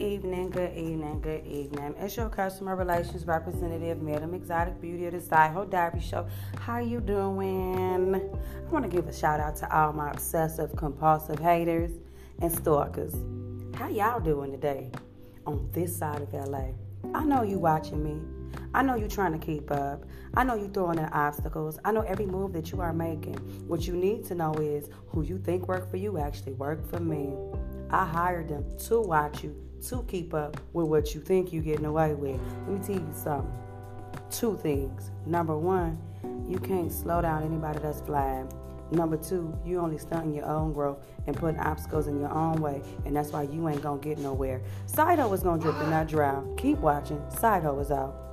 evening, good evening, good evening. It's your customer relations representative, Madam Exotic Beauty of the Styho Diary Show. How you doing? I want to give a shout out to all my obsessive, compulsive haters and stalkers. How y'all doing today on this side of LA? I know you watching me. I know you're trying to keep up. I know you're throwing in obstacles. I know every move that you are making. What you need to know is who you think worked for you actually worked for me. I hired them to watch you, to keep up with what you think you're getting away with. Let me tell you something. Two things. Number one, you can't slow down anybody that's flying. Number two, you only stunting your own growth and putting obstacles in your own way, and that's why you ain't gonna get nowhere. Sido is gonna drip and not drown. Keep watching. Sido is out.